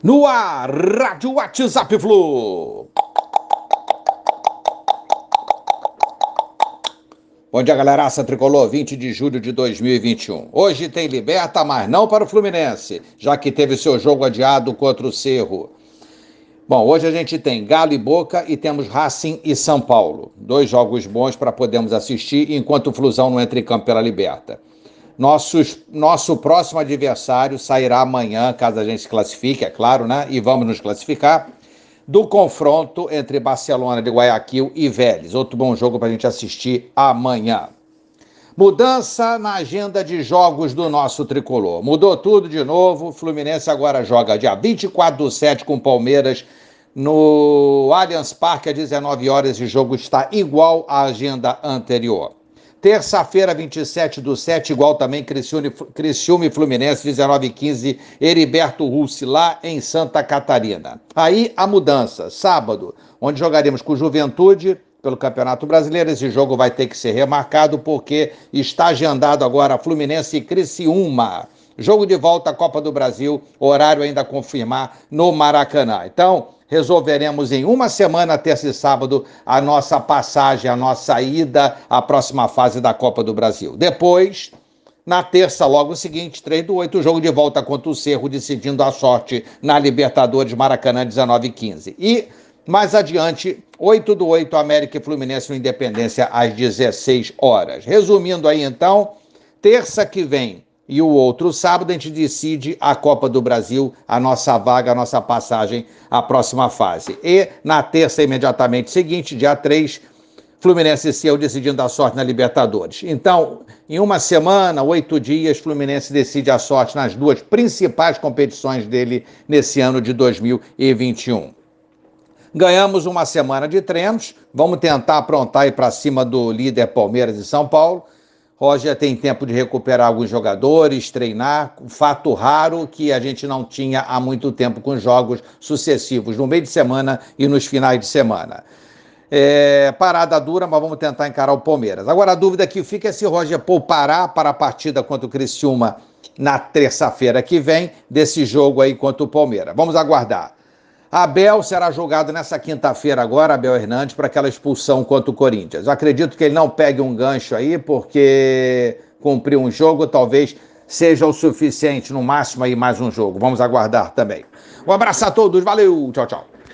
No ar, Rádio WhatsApp Flu. Bom dia, galeraça tricolor, 20 de julho de 2021. Hoje tem liberta, mas não para o Fluminense, já que teve seu jogo adiado contra o Cerro. Bom, hoje a gente tem Galo e Boca e temos Racing e São Paulo. Dois jogos bons para podermos assistir enquanto o Flusão não entra em campo pela liberta. Nossos, nosso próximo adversário sairá amanhã, caso a gente se classifique, é claro, né? E vamos nos classificar. Do confronto entre Barcelona de Guayaquil e Vélez. Outro bom jogo para a gente assistir amanhã. Mudança na agenda de jogos do nosso tricolor. Mudou tudo de novo. Fluminense agora joga dia 24 do 7 com Palmeiras no Allianz Parque às 19 horas. O jogo está igual à agenda anterior. Terça-feira, 27 do 7, igual também Criciúma e Fluminense, 19 e 15, Heriberto Russi, lá em Santa Catarina. Aí a mudança, sábado, onde jogaremos com Juventude pelo Campeonato Brasileiro. Esse jogo vai ter que ser remarcado porque está agendado agora Fluminense e Criciúma. Jogo de volta à Copa do Brasil, horário ainda a confirmar no Maracanã. Então, resolveremos em uma semana, terça e sábado, a nossa passagem, a nossa ida à próxima fase da Copa do Brasil. Depois, na terça, logo seguinte, 3 do 8, jogo de volta contra o Cerro, decidindo a sorte na Libertadores Maracanã 19 e 15. E mais adiante, 8 do 8, América e Fluminense Independência às 16 horas. Resumindo aí então, terça que vem, e o outro sábado a gente decide a Copa do Brasil, a nossa vaga, a nossa passagem à próxima fase. E na terça imediatamente seguinte, dia 3, Fluminense e Ciel decidindo a sorte na Libertadores. Então, em uma semana, oito dias, Fluminense decide a sorte nas duas principais competições dele nesse ano de 2021. Ganhamos uma semana de treinos, vamos tentar aprontar ir para cima do líder Palmeiras e São Paulo Roger tem tempo de recuperar alguns jogadores, treinar, fato raro que a gente não tinha há muito tempo com jogos sucessivos, no meio de semana e nos finais de semana. É, parada dura, mas vamos tentar encarar o Palmeiras. Agora a dúvida que fica é se Roger poupará para a partida contra o Criciúma na terça-feira que vem, desse jogo aí contra o Palmeiras. Vamos aguardar. Abel será julgado nessa quinta-feira agora, Abel Hernandes, para aquela expulsão contra o Corinthians. Acredito que ele não pegue um gancho aí, porque cumprir um jogo talvez seja o suficiente, no máximo aí mais um jogo. Vamos aguardar também. Um abraço a todos, valeu, tchau, tchau.